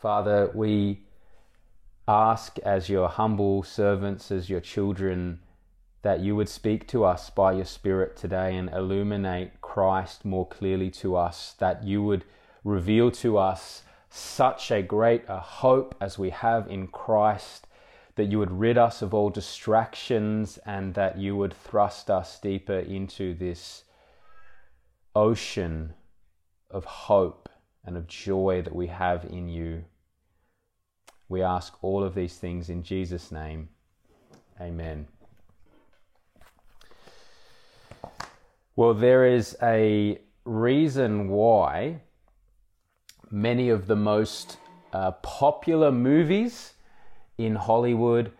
Father, we ask as your humble servants, as your children, that you would speak to us by your Spirit today and illuminate Christ more clearly to us, that you would reveal to us such a great a hope as we have in Christ, that you would rid us of all distractions and that you would thrust us deeper into this ocean of hope and of joy that we have in you. We ask all of these things in Jesus' name. Amen. Well, there is a reason why many of the most uh, popular movies in Hollywood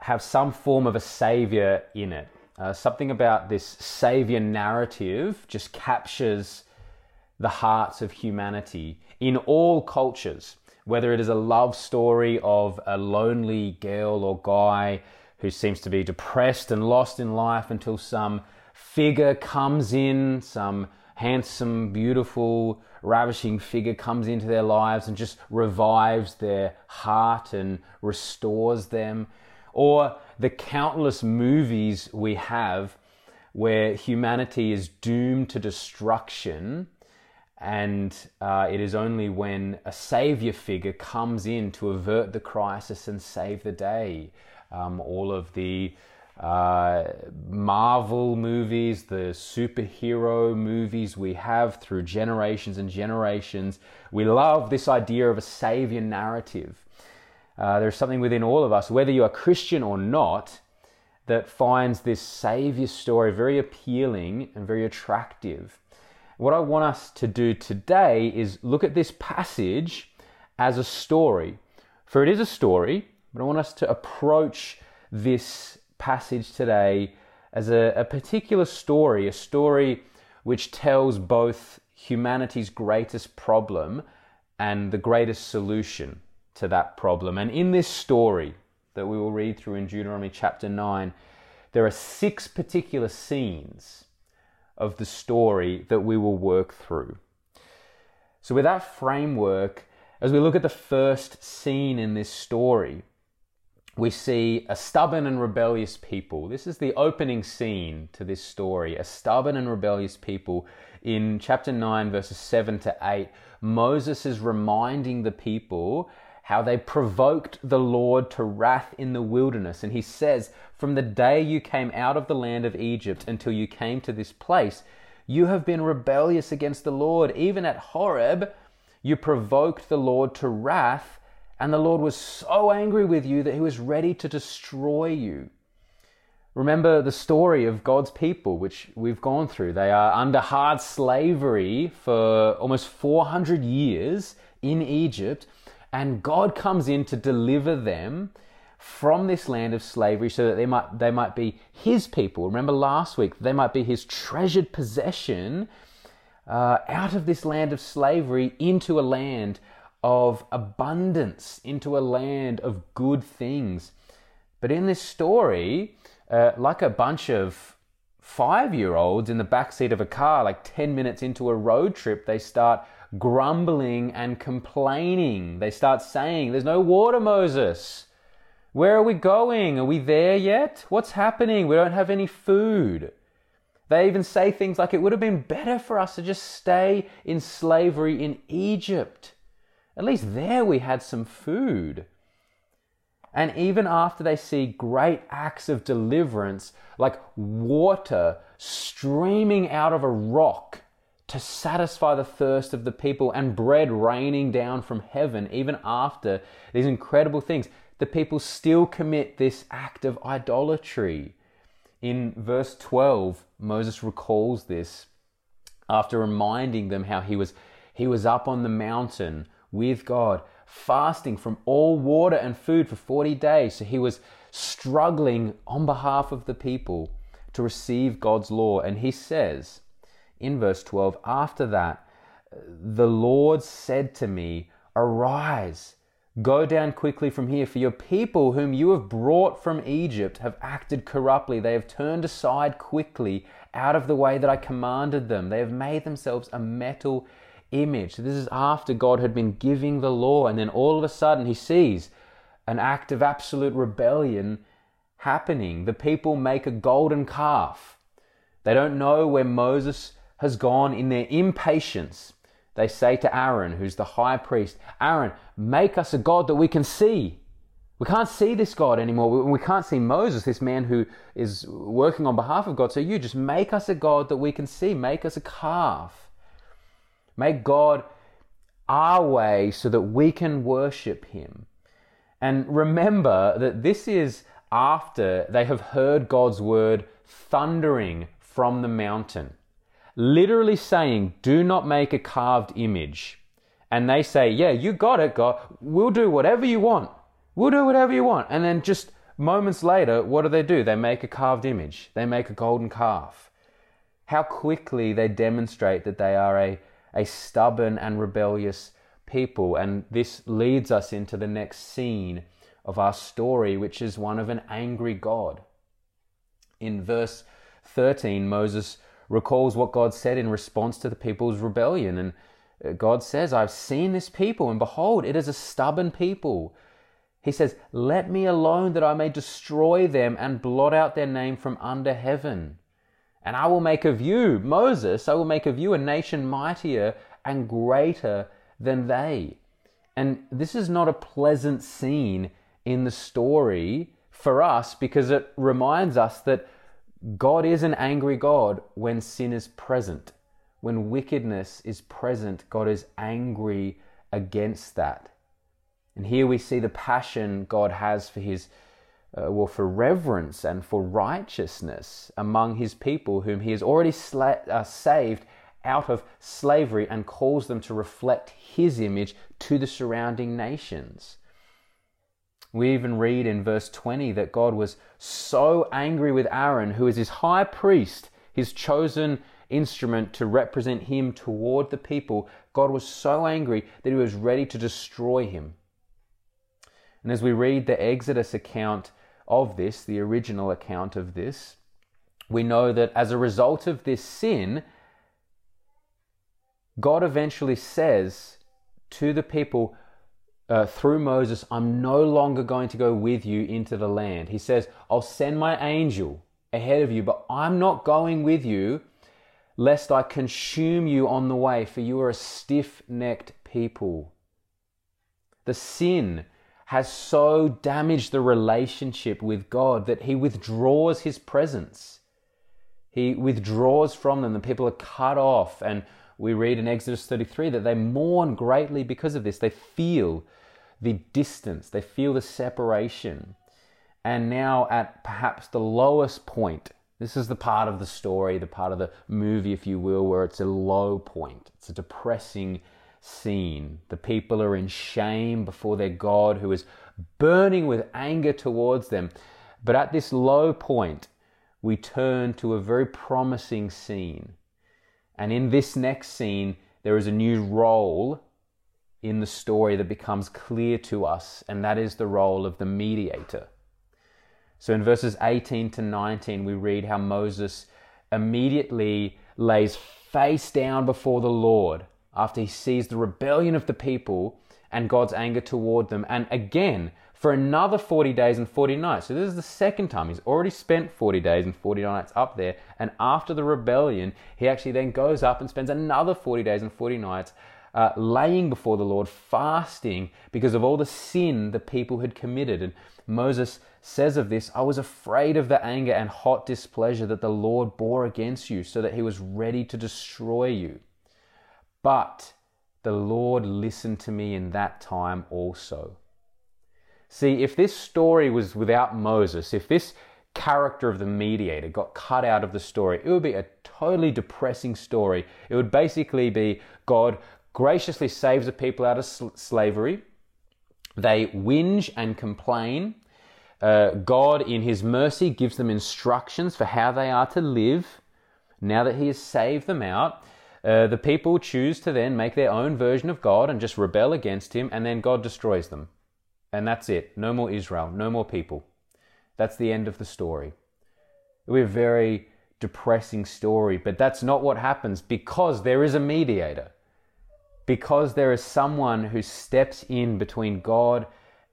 have some form of a savior in it. Uh, something about this savior narrative just captures the hearts of humanity in all cultures, whether it is a love story of a lonely girl or guy who seems to be depressed and lost in life until some figure comes in, some handsome, beautiful, ravishing figure comes into their lives and just revives their heart and restores them. Or the countless movies we have where humanity is doomed to destruction. And uh, it is only when a savior figure comes in to avert the crisis and save the day. Um, all of the uh, Marvel movies, the superhero movies we have through generations and generations. We love this idea of a savior narrative. Uh, there's something within all of us, whether you are Christian or not, that finds this savior story very appealing and very attractive. What I want us to do today is look at this passage as a story. For it is a story, but I want us to approach this passage today as a, a particular story, a story which tells both humanity's greatest problem and the greatest solution to that problem. And in this story that we will read through in Deuteronomy chapter 9, there are six particular scenes of the story that we will work through. So, with that framework, as we look at the first scene in this story, we see a stubborn and rebellious people. This is the opening scene to this story. A stubborn and rebellious people. In chapter 9, verses 7 to 8, Moses is reminding the people how they provoked the Lord to wrath in the wilderness. And he says, From the day you came out of the land of Egypt until you came to this place, you have been rebellious against the Lord. Even at Horeb, you provoked the Lord to wrath and the Lord was so angry with you that he was ready to destroy you. Remember the story of God's people, which we've gone through. They are under hard slavery for almost 400 years in Egypt, and God comes in to deliver them from this land of slavery so that they might, they might be His people. Remember last week, they might be His treasured possession uh, out of this land of slavery into a land of abundance into a land of good things. But in this story, uh, like a bunch of five year olds in the backseat of a car, like 10 minutes into a road trip, they start grumbling and complaining. They start saying, There's no water, Moses. Where are we going? Are we there yet? What's happening? We don't have any food. They even say things like, It would have been better for us to just stay in slavery in Egypt. At least there we had some food. And even after they see great acts of deliverance, like water streaming out of a rock to satisfy the thirst of the people and bread raining down from heaven, even after these incredible things, the people still commit this act of idolatry. In verse 12, Moses recalls this after reminding them how he was, he was up on the mountain with God, fasting from all water and food for 40 days. So he was struggling on behalf of the people to receive God's law. And he says in verse 12, after that, the Lord said to me, Arise, go down quickly from here, for your people whom you have brought from Egypt have acted corruptly. They have turned aside quickly out of the way that I commanded them. They have made themselves a metal image. This is after God had been giving the law, and then all of a sudden he sees an act of absolute rebellion happening. The people make a golden calf. They don't know where Moses has gone in their impatience. They say to Aaron, who's the high priest, Aaron, make us a God that we can see. We can't see this God anymore. We can't see Moses, this man who is working on behalf of God. So you just make us a God that we can see. Make us a calf. Make God our way so that we can worship Him. And remember that this is after they have heard God's word thundering from the mountain, literally saying, Do not make a carved image. And they say, Yeah, you got it, God. We'll do whatever you want. We'll do whatever you want. And then just moments later, what do they do? They make a carved image, they make a golden calf. How quickly they demonstrate that they are a, a stubborn and rebellious people. And this leads us into the next scene of our story, which is one of an angry God. In verse 13, Moses recalls what God said in response to the people's rebellion. And uh, God says, I've seen this people, and behold, it is a stubborn people. He says, Let me alone that I may destroy them and blot out their name from under heaven. And I will make of you, Moses, I will make of you a nation mightier and greater than they. And this is not a pleasant scene in the story for us because it reminds us that God is an angry God when sin is present. When wickedness is present, God is angry against that. And here we see the passion God has for his, uh, well, for reverence and for righteousness among his people, whom he has already uh, saved out of slavery and calls them to reflect his image to the surrounding nations. We even read in verse 20 that God was so angry with Aaron, who is his high priest, his chosen instrument to represent him toward the people. God was so angry that he was ready to destroy him. And as we read the Exodus account of this, the original account of this, we know that as a result of this sin, God eventually says to the people uh, through Moses, I'm no longer going to go with you into the land. He says, I'll send my angel ahead of you, but I'm not going with you lest I consume you on the way, for you are a stiff necked people. The sin has so damaged the relationship with God that he withdraws his presence. He withdraws from them. The people are cut off. And we read in Exodus 33 that they mourn greatly because of this. They feel the distance, they feel the separation. And now, at perhaps the lowest point, this is the part of the story, the part of the movie, if you will, where it's a low point. It's a depressing scene. The people are in shame before their God who is burning with anger towards them. But at this low point, we turn to a very promising scene. And in this next scene, there is a new role in the story that becomes clear to us, and that is the role of the mediator. So in verses 18 to 19, we read how Moses immediately lays face down before the Lord after he sees the rebellion of the people and God's anger toward them. And again, for another 40 days and 40 nights. So this is the second time. He's already spent 40 days and 40 nights up there. And after the rebellion, he actually then goes up and spends another 40 days and 40 nights uh, laying before the Lord, fasting because of all the sin the people had committed. And Moses says of this, I was afraid of the anger and hot displeasure that the Lord bore against you, so that he was ready to destroy you. But the Lord listened to me in that time also. See, if this story was without Moses, if this character of the mediator got cut out of the story, it would be a totally depressing story. It would basically be God graciously saves the people out of sl- slavery. They whinge and complain. Uh, God, in His mercy, gives them instructions for how they are to live now that He has saved them out. Uh, the people choose to then make their own version of God and just rebel against Him, and then God destroys them. And that's it. No more Israel, no more people. That's the end of the story. It will be a very depressing story, but that's not what happens because there is a mediator. Because there is someone who steps in between God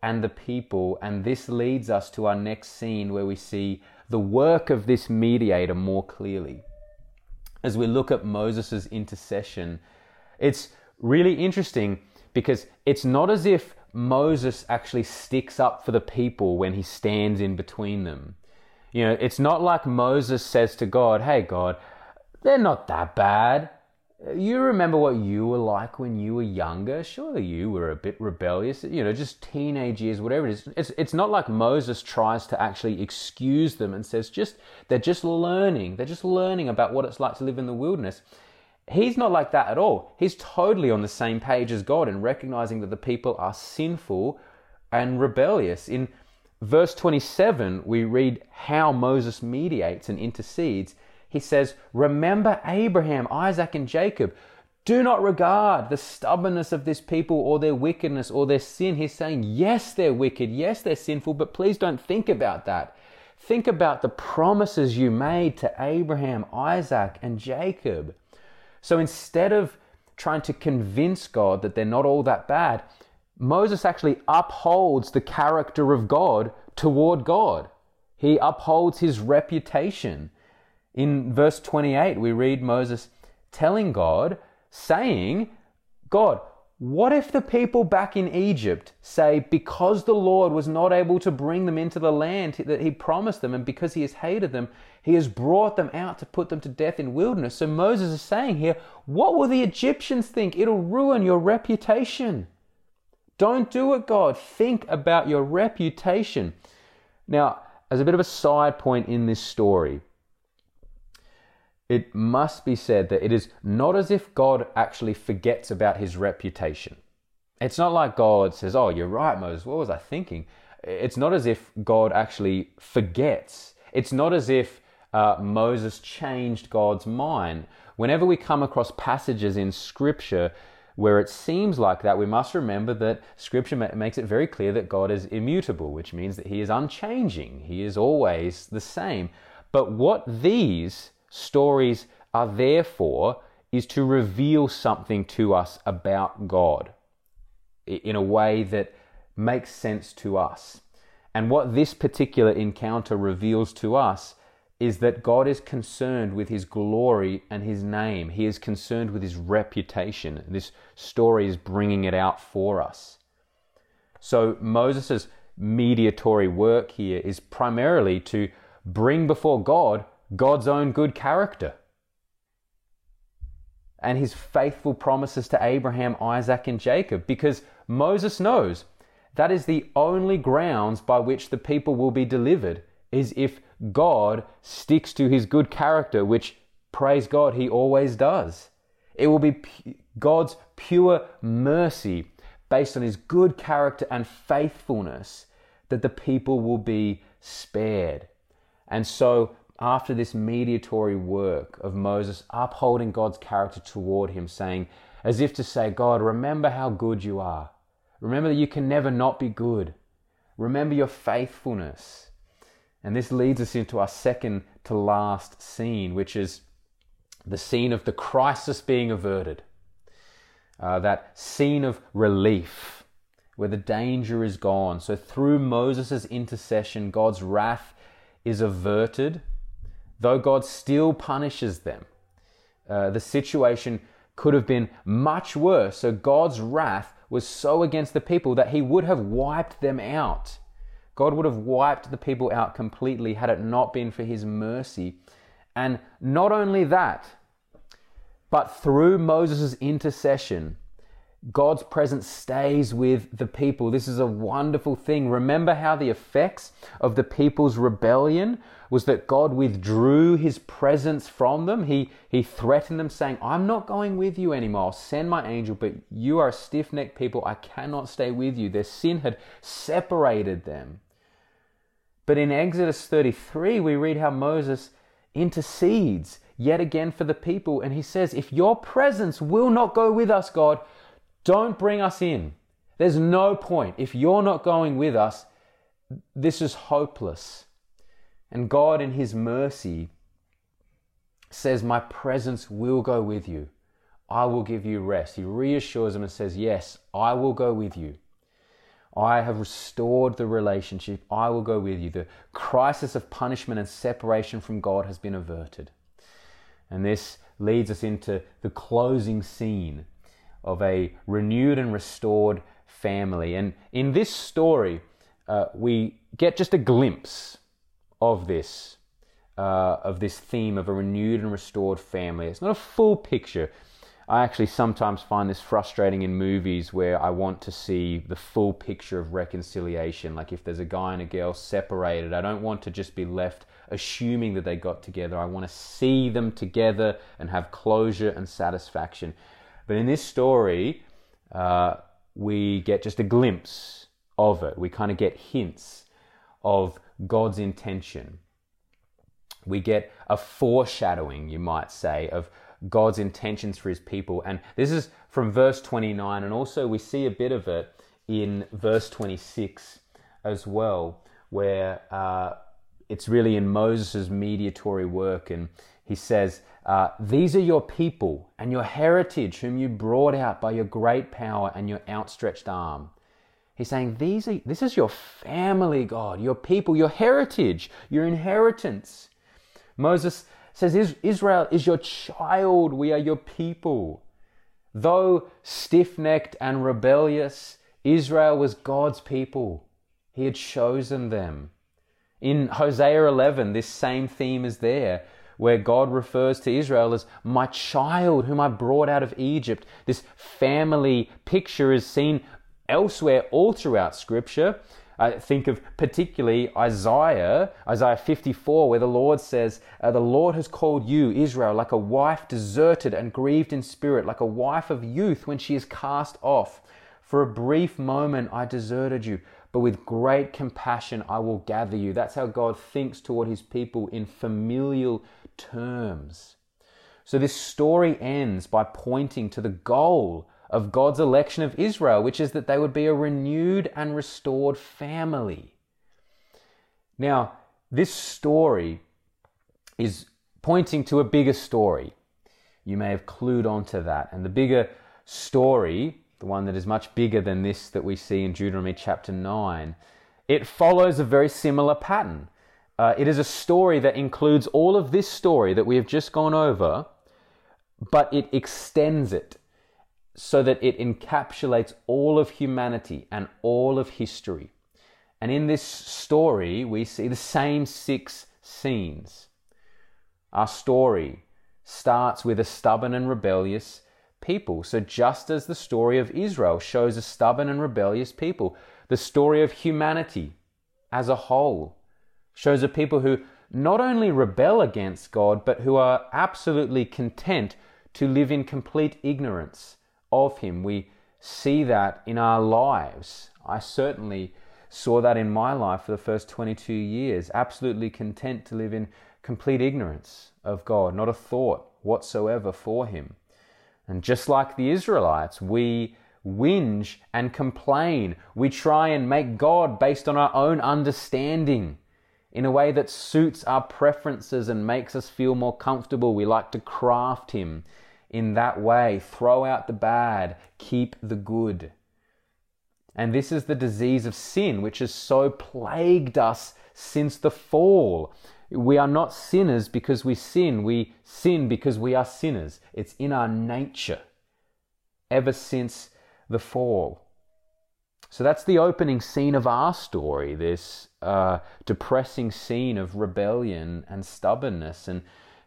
and the people. And this leads us to our next scene where we see the work of this mediator more clearly. As we look at Moses' intercession, it's really interesting because it's not as if Moses actually sticks up for the people when he stands in between them. You know, it's not like Moses says to God, Hey, God, they're not that bad. You remember what you were like when you were younger? Surely you were a bit rebellious, you know, just teenage years, whatever it is. It's, it's not like Moses tries to actually excuse them and says, just, they're just learning. They're just learning about what it's like to live in the wilderness. He's not like that at all. He's totally on the same page as God and recognizing that the people are sinful and rebellious. In verse 27, we read how Moses mediates and intercedes. He says, Remember Abraham, Isaac, and Jacob. Do not regard the stubbornness of this people or their wickedness or their sin. He's saying, Yes, they're wicked. Yes, they're sinful, but please don't think about that. Think about the promises you made to Abraham, Isaac, and Jacob. So instead of trying to convince God that they're not all that bad, Moses actually upholds the character of God toward God. He upholds his reputation. In verse 28, we read Moses telling God, saying, God, what if the people back in Egypt say, because the Lord was not able to bring them into the land that He promised them, and because He has hated them, He has brought them out to put them to death in wilderness? So Moses is saying here, what will the Egyptians think? It'll ruin your reputation. Don't do it, God. Think about your reputation. Now, as a bit of a side point in this story, it must be said that it is not as if God actually forgets about his reputation. It's not like God says, Oh, you're right, Moses, what was I thinking? It's not as if God actually forgets. It's not as if uh, Moses changed God's mind. Whenever we come across passages in Scripture where it seems like that, we must remember that Scripture makes it very clear that God is immutable, which means that He is unchanging. He is always the same. But what these stories are there for is to reveal something to us about God in a way that makes sense to us. And what this particular encounter reveals to us is that God is concerned with his glory and his name. He is concerned with his reputation. This story is bringing it out for us. So Moses' mediatory work here is primarily to bring before God God's own good character and his faithful promises to Abraham, Isaac, and Jacob, because Moses knows that is the only grounds by which the people will be delivered, is if God sticks to his good character, which, praise God, he always does. It will be God's pure mercy based on his good character and faithfulness that the people will be spared. And so after this mediatory work of Moses upholding God's character toward him, saying, as if to say, God, remember how good you are. Remember that you can never not be good. Remember your faithfulness. And this leads us into our second to last scene, which is the scene of the crisis being averted. Uh, that scene of relief where the danger is gone. So, through Moses' intercession, God's wrath is averted though God still punishes them. Uh, the situation could have been much worse. So God's wrath was so against the people that he would have wiped them out. God would have wiped the people out completely had it not been for his mercy. And not only that, but through Moses' intercession, God's presence stays with the people. This is a wonderful thing. Remember how the effects of the people's rebellion was that God withdrew his presence from them. He, he threatened them, saying, I'm not going with you anymore. I'll send my angel, but you are a stiff necked people. I cannot stay with you. Their sin had separated them. But in Exodus 33, we read how Moses intercedes yet again for the people. And he says, If your presence will not go with us, God, don't bring us in. There's no point. If you're not going with us, this is hopeless. And God, in His mercy, says, My presence will go with you. I will give you rest. He reassures them and says, Yes, I will go with you. I have restored the relationship. I will go with you. The crisis of punishment and separation from God has been averted. And this leads us into the closing scene of a renewed and restored family. And in this story, uh, we get just a glimpse of this, uh, of this theme of a renewed and restored family. It's not a full picture. I actually sometimes find this frustrating in movies where I want to see the full picture of reconciliation. Like if there's a guy and a girl separated, I don't want to just be left assuming that they got together. I want to see them together and have closure and satisfaction. But in this story, uh, we get just a glimpse of it. We kind of get hints of God's intention. We get a foreshadowing, you might say, of God's intentions for his people. And this is from verse 29, and also we see a bit of it in verse 26 as well, where uh, it's really in Moses' mediatory work. And he says, uh, These are your people and your heritage, whom you brought out by your great power and your outstretched arm. He's saying, These are, This is your family, God, your people, your heritage, your inheritance. Moses says, Israel is your child, we are your people. Though stiff necked and rebellious, Israel was God's people. He had chosen them. In Hosea 11, this same theme is there, where God refers to Israel as my child, whom I brought out of Egypt. This family picture is seen elsewhere all throughout Scripture. I think of particularly Isaiah, Isaiah 54, where the Lord says, uh, The Lord has called you, Israel, like a wife deserted and grieved in spirit, like a wife of youth when she is cast off. For a brief moment I deserted you, but with great compassion I will gather you. That's how God thinks toward his people in familial terms. So this story ends by pointing to the goal of God's election of Israel, which is that they would be a renewed and restored family. Now, this story is pointing to a bigger story. You may have clued onto that. And the bigger story, the one that is much bigger than this that we see in Deuteronomy chapter 9, it follows a very similar pattern. Uh, it is a story that includes all of this story that we have just gone over, but it extends it so that it encapsulates all of humanity and all of history. And in this story, we see the same six scenes. Our story starts with a stubborn and rebellious people. So, just as the story of Israel shows a stubborn and rebellious people, the story of humanity as a whole shows a people who not only rebel against God, but who are absolutely content to live in complete ignorance of Him. We see that in our lives. I certainly saw that in my life for the first 22 years, absolutely content to live in complete ignorance of God, not a thought whatsoever for Him. And just like the Israelites, we whinge and complain. We try and make God based on our own understanding in a way that suits our preferences and makes us feel more comfortable. We like to craft Him in that way. Throw out the bad, keep the good. And this is the disease of sin, which has so plagued us since the fall. We are not sinners because we sin, we sin because we are sinners. It's in our nature ever since the fall. So that's the opening scene of our story, this uh, depressing scene of rebellion and stubbornness. And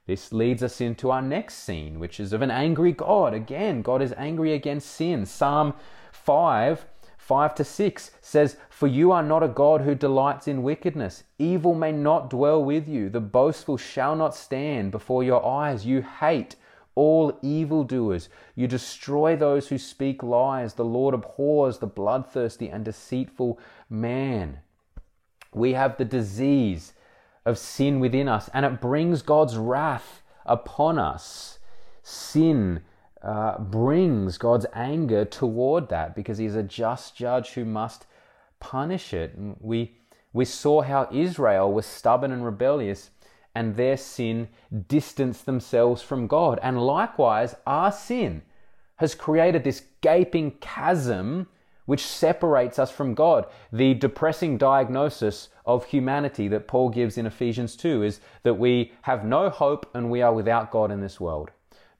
this leads us into our next scene, which is of an angry God. Again, God is angry against sin. Psalm 5 5 to 6 says, For you are not a God who delights in wickedness. Evil may not dwell with you. The boastful shall not stand before your eyes. You hate all evildoers. You destroy those who speak lies. The Lord abhors the bloodthirsty and deceitful man. We have the disease of sin within us, and it brings God's wrath upon us. Sin uh, brings God's anger toward that because He's a just judge who must punish it. We we saw how Israel was stubborn and rebellious, and their sin distanced themselves from God. And likewise, our sin has created this gaping chasm which separates us from God. The depressing diagnosis of humanity that Paul gives in Ephesians 2 is that we have no hope and we are without God in this world.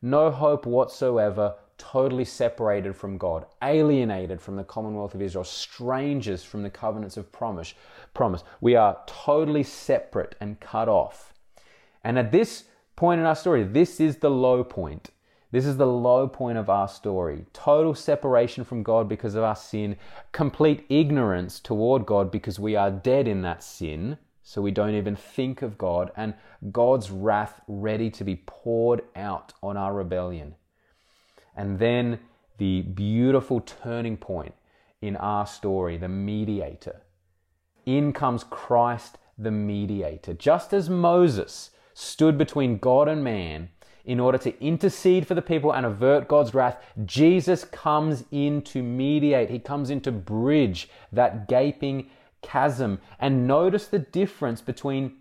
No hope whatsoever, totally separated from God, alienated from the commonwealth of Israel, strangers from the covenants of promise. Promise. We are totally separate and cut off. And at this point in our story, this is the low point. This is the low point of our story. Total separation from God because of our sin, complete ignorance toward God because we are dead in that sin, so we don't even think of God, and God's wrath ready to be poured out on our rebellion. And then the beautiful turning point in our story, the mediator. In comes Christ the mediator. Just as Moses stood between God and man, in order to intercede for the people and avert God's wrath, Jesus comes in to mediate. He comes in to bridge that gaping chasm. And notice the difference between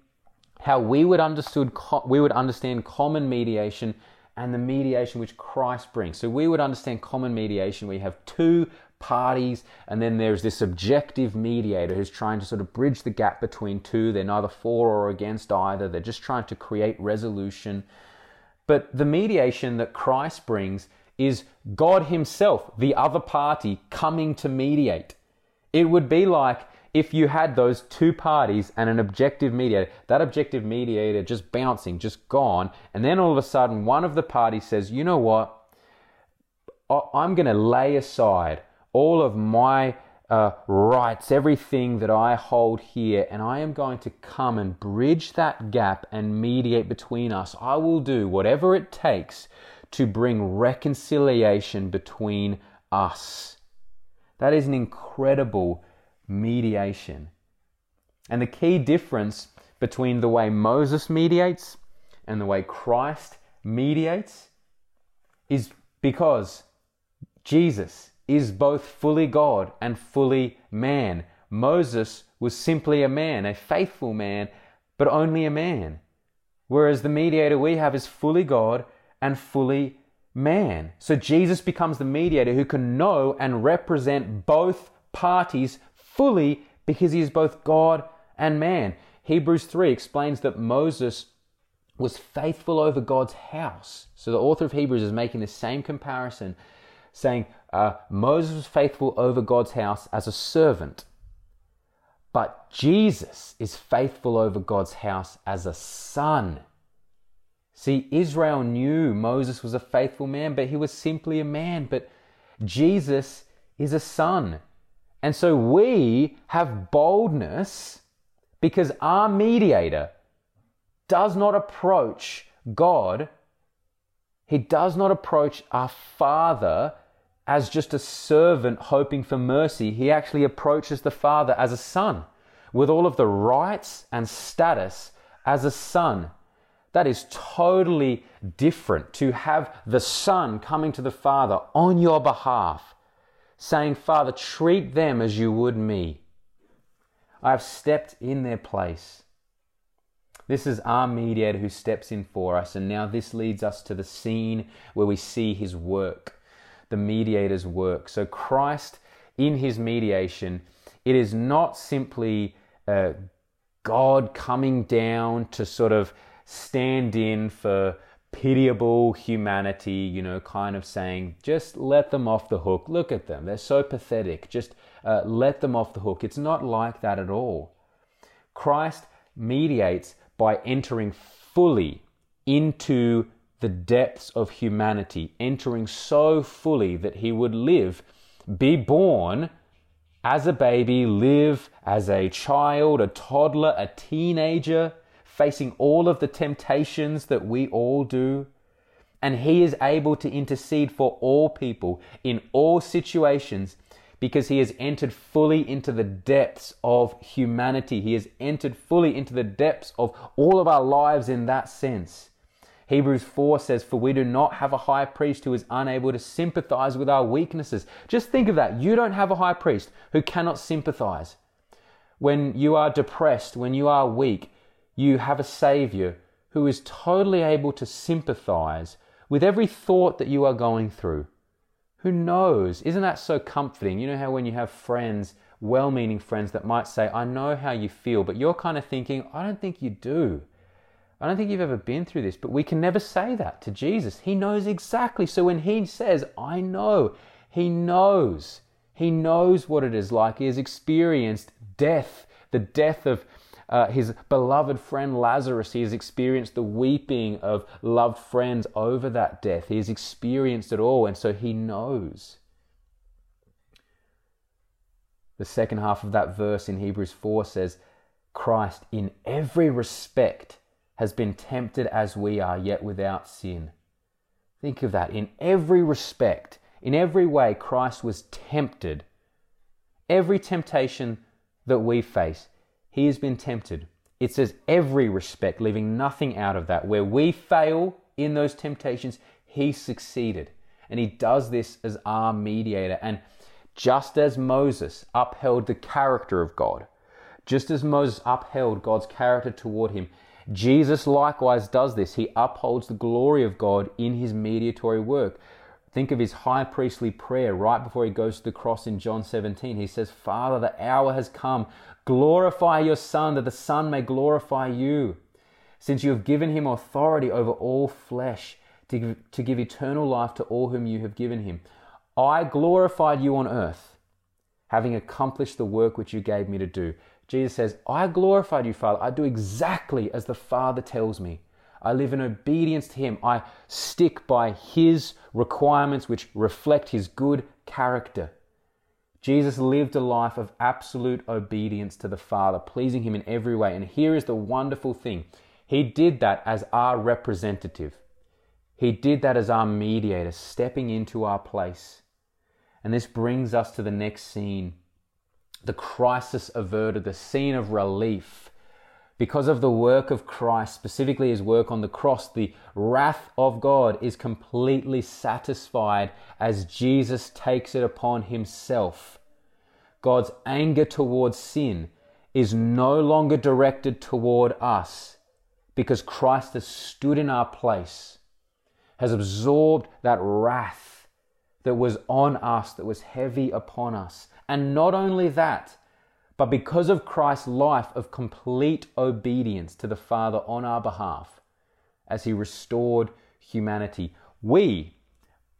how we would understood we would understand common mediation and the mediation which Christ brings. So we would understand common mediation. We have two parties, and then there's this objective mediator who's trying to sort of bridge the gap between two. They're neither for or against either. They're just trying to create resolution. But the mediation that Christ brings is God Himself, the other party, coming to mediate. It would be like if you had those two parties and an objective mediator, that objective mediator just bouncing, just gone, and then all of a sudden one of the parties says, you know what? I'm going to lay aside all of my uh, rights, everything that I hold here, and I am going to come and bridge that gap and mediate between us. I will do whatever it takes to bring reconciliation between us. That is an incredible mediation. And the key difference between the way Moses mediates and the way Christ mediates is because Jesus is both fully God and fully man. Moses was simply a man, a faithful man, but only a man. Whereas the mediator we have is fully God and fully man. So Jesus becomes the mediator who can know and represent both parties fully because he is both God and man. Hebrews 3 explains that Moses was faithful over God's house. So the author of Hebrews is making the same comparison, saying uh, Moses was faithful over God's house as a servant, but Jesus is faithful over God's house as a son. See, Israel knew Moses was a faithful man, but he was simply a man. But Jesus is a son. And so we have boldness because our mediator does not approach God, he does not approach our Father as just a servant hoping for mercy. He actually approaches the Father as a son with all of the rights and status as a son. That is totally different to have the Son coming to the Father on your behalf, saying, Father, treat them as you would me. I have stepped in their place. This is our mediator who steps in for us, and now this leads us to the scene where we see his work the mediator's work. So, Christ, in his mediation, it is not simply uh, God coming down to sort of stand in for pitiable humanity, you know, kind of saying, just let them off the hook. Look at them. They're so pathetic. Just uh, let them off the hook. It's not like that at all. Christ mediates by entering fully into the depths of humanity, entering so fully that he would live, be born as a baby, live as a child, a toddler, a teenager, facing all of the temptations that we all do. And he is able to intercede for all people in all situations because he has entered fully into the depths of humanity. He has entered fully into the depths of all of our lives in that sense. Hebrews 4 says, For we do not have a high priest who is unable to sympathize with our weaknesses. Just think of that. You don't have a high priest who cannot sympathize. When you are depressed, when you are weak, you have a Savior who is totally able to sympathize with every thought that you are going through. Who knows? Isn't that so comforting? You know how when you have friends, well meaning friends, that might say, I know how you feel, but you're kind of thinking, I don't think you do. I don't think you've ever been through this, but we can never say that to Jesus. He knows exactly. So when he says, I know, he knows. He knows what it is like. He has experienced death, the death of uh, his beloved friend Lazarus. He has experienced the weeping of loved friends over that death. He has experienced it all, and so he knows. The second half of that verse in Hebrews 4 says, Christ, in every respect, has been tempted as we are, yet without sin. Think of that. In every respect, in every way, Christ was tempted. Every temptation that we face, he has been tempted. It says every respect, leaving nothing out of that. Where we fail in those temptations, he succeeded. And he does this as our mediator. And just as Moses upheld the character of God, just as Moses upheld God's character toward him, Jesus likewise does this. He upholds the glory of God in his mediatory work. Think of his high priestly prayer right before he goes to the cross in John 17. He says, Father, the hour has come. Glorify your Son, that the Son may glorify you, since you have given him authority over all flesh to give, to give eternal life to all whom you have given him. I glorified you on earth, having accomplished the work which you gave me to do. Jesus says, I glorified you, Father. I do exactly as the Father tells me. I live in obedience to Him. I stick by His requirements, which reflect His good character. Jesus lived a life of absolute obedience to the Father, pleasing Him in every way. And here is the wonderful thing He did that as our representative, He did that as our mediator, stepping into our place. And this brings us to the next scene the crisis averted, the scene of relief. Because of the work of Christ, specifically his work on the cross, the wrath of God is completely satisfied as Jesus takes it upon himself. God's anger towards sin is no longer directed toward us because Christ has stood in our place, has absorbed that wrath that was on us, that was heavy upon us, and not only that, but because of Christ's life of complete obedience to the Father on our behalf, as he restored humanity, we,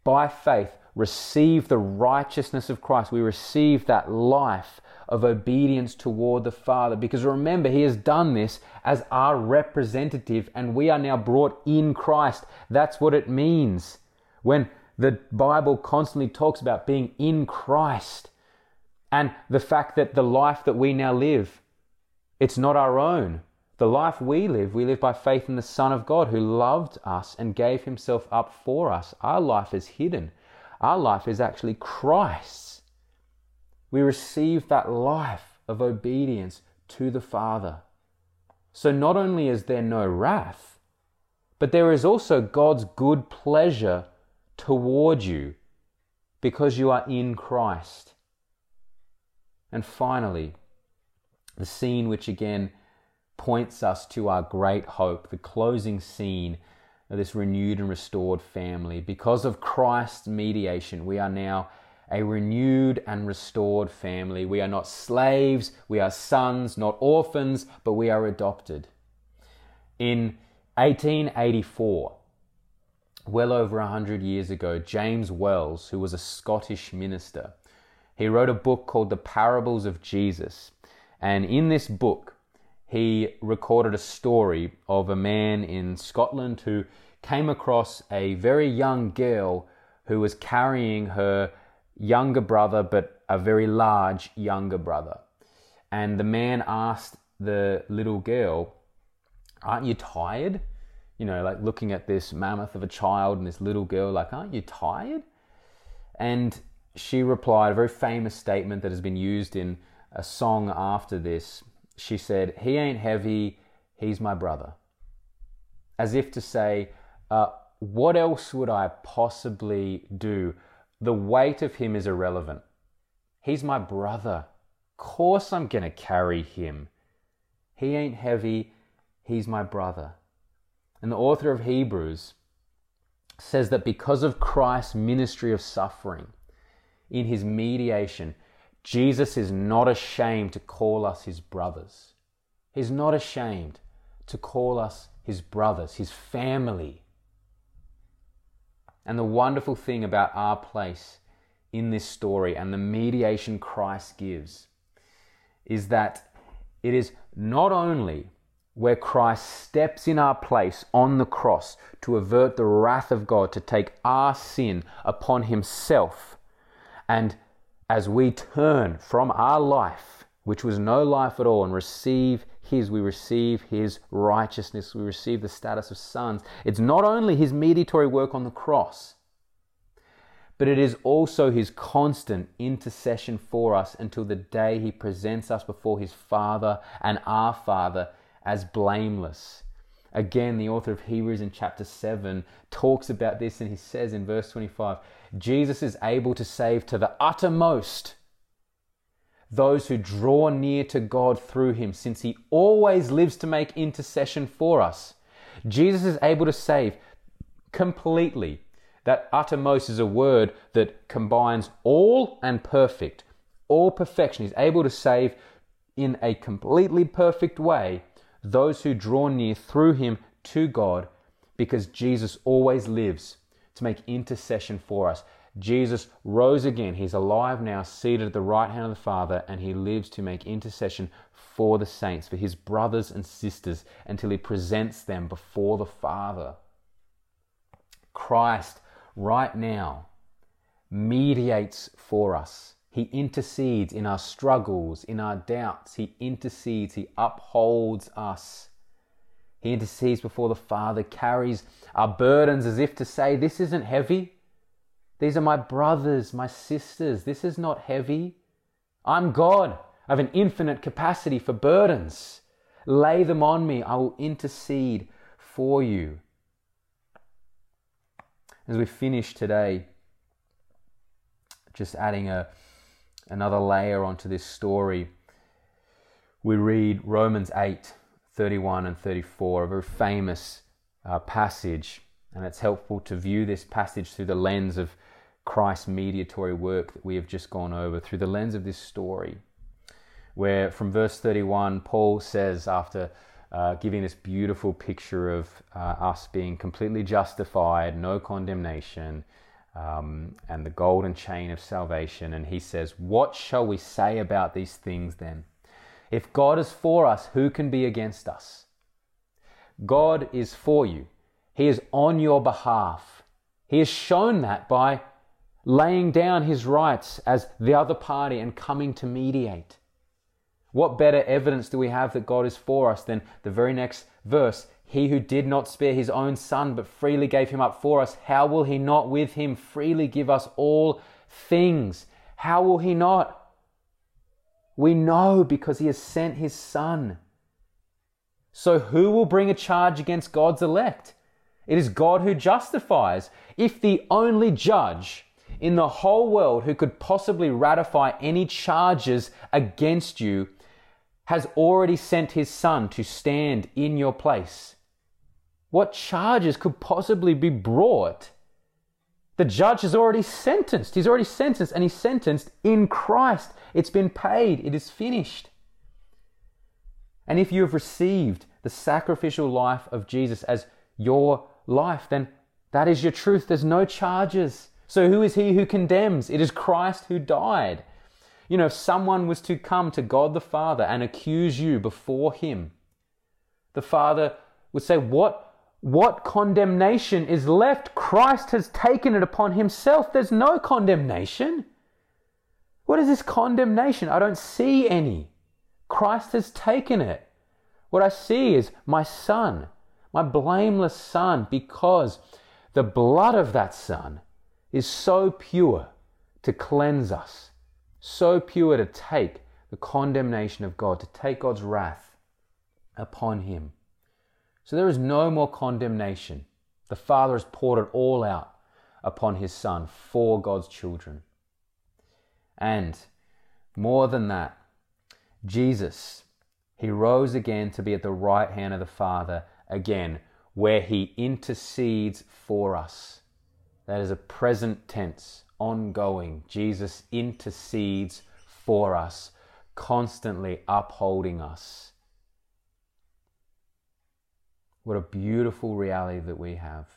by faith, receive the righteousness of Christ. We receive that life of obedience toward the Father. Because remember, He has done this as our representative, and we are now brought in Christ. That's what it means. When the Bible constantly talks about being in Christ, and the fact that the life that we now live, it's not our own. The life we live, we live by faith in the Son of God who loved us and gave himself up for us. Our life is hidden. Our life is actually Christ's. We receive that life of obedience to the Father. So not only is there no wrath, but there is also God's good pleasure toward you because you are in Christ. And finally, the scene which again points us to our great hope, the closing scene of this renewed and restored family. Because of Christ's mediation, we are now a renewed and restored family. We are not slaves, we are sons, not orphans, but we are adopted. In 1884, well over a hundred years ago, James Wells, who was a Scottish minister, he wrote a book called The Parables of Jesus. And in this book, he recorded a story of a man in Scotland who came across a very young girl who was carrying her younger brother, but a very large younger brother. And the man asked the little girl, Aren't you tired? You know, like looking at this mammoth of a child and this little girl, like, Aren't you tired? And she replied a very famous statement that has been used in a song after this. She said, He ain't heavy, he's my brother. As if to say, uh, What else would I possibly do? The weight of him is irrelevant. He's my brother. Course, I'm going to carry him. He ain't heavy, he's my brother. And the author of Hebrews says that because of Christ's ministry of suffering, in his mediation, Jesus is not ashamed to call us his brothers. He's not ashamed to call us his brothers, his family. And the wonderful thing about our place in this story and the mediation Christ gives is that it is not only where Christ steps in our place on the cross to avert the wrath of God, to take our sin upon himself. And as we turn from our life, which was no life at all, and receive his, we receive his righteousness, we receive the status of sons. It's not only his mediatory work on the cross, but it is also his constant intercession for us until the day he presents us before his Father and our Father as blameless. Again, the author of Hebrews in chapter 7 talks about this and he says in verse 25 Jesus is able to save to the uttermost those who draw near to God through him, since he always lives to make intercession for us. Jesus is able to save completely. That uttermost is a word that combines all and perfect, all perfection. He's able to save in a completely perfect way those who draw near through him to God because Jesus always lives to make intercession for us. Jesus rose again. He's alive now, seated at the right hand of the Father, and he lives to make intercession for the saints, for his brothers and sisters, until he presents them before the Father. Christ, right now, mediates for us. He intercedes in our struggles, in our doubts. He intercedes. He upholds us. He intercedes before the Father, carries our burdens as if to say, This isn't heavy. These are my brothers, my sisters. This is not heavy. I'm God. I have an infinite capacity for burdens. Lay them on me. I will intercede for you. As we finish today, just adding a another layer onto this story, we read Romans 8 31 and 34, a very famous uh, passage, and it's helpful to view this passage through the lens of Christ's mediatory work that we have just gone over, through the lens of this story. Where from verse 31, Paul says, after uh, giving this beautiful picture of uh, us being completely justified, no condemnation, um, and the golden chain of salvation. And he says, What shall we say about these things then? If God is for us, who can be against us? God is for you. He is on your behalf. He has shown that by laying down his rights as the other party and coming to mediate. What better evidence do we have that God is for us than the very next verse? He who did not spare his own son, but freely gave him up for us, how will he not with him freely give us all things? How will he not? We know because he has sent his son. So who will bring a charge against God's elect? It is God who justifies. If the only judge in the whole world who could possibly ratify any charges against you has already sent his son to stand in your place, what charges could possibly be brought? The judge is already sentenced. He's already sentenced, and he's sentenced in Christ. It's been paid, it is finished. And if you have received the sacrificial life of Jesus as your life, then that is your truth. There's no charges. So who is he who condemns? It is Christ who died. You know, if someone was to come to God the Father and accuse you before him, the Father would say, What what condemnation is left? Christ has taken it upon himself. There's no condemnation. What is this condemnation? I don't see any. Christ has taken it. What I see is my son, my blameless son, because the blood of that son is so pure to cleanse us, so pure to take the condemnation of God, to take God's wrath upon him. So there is no more condemnation. The Father has poured it all out upon His Son for God's children. And more than that, Jesus, He rose again to be at the right hand of the Father again, where He intercedes for us. That is a present tense ongoing. Jesus intercedes for us, constantly upholding us. What a beautiful reality that we have.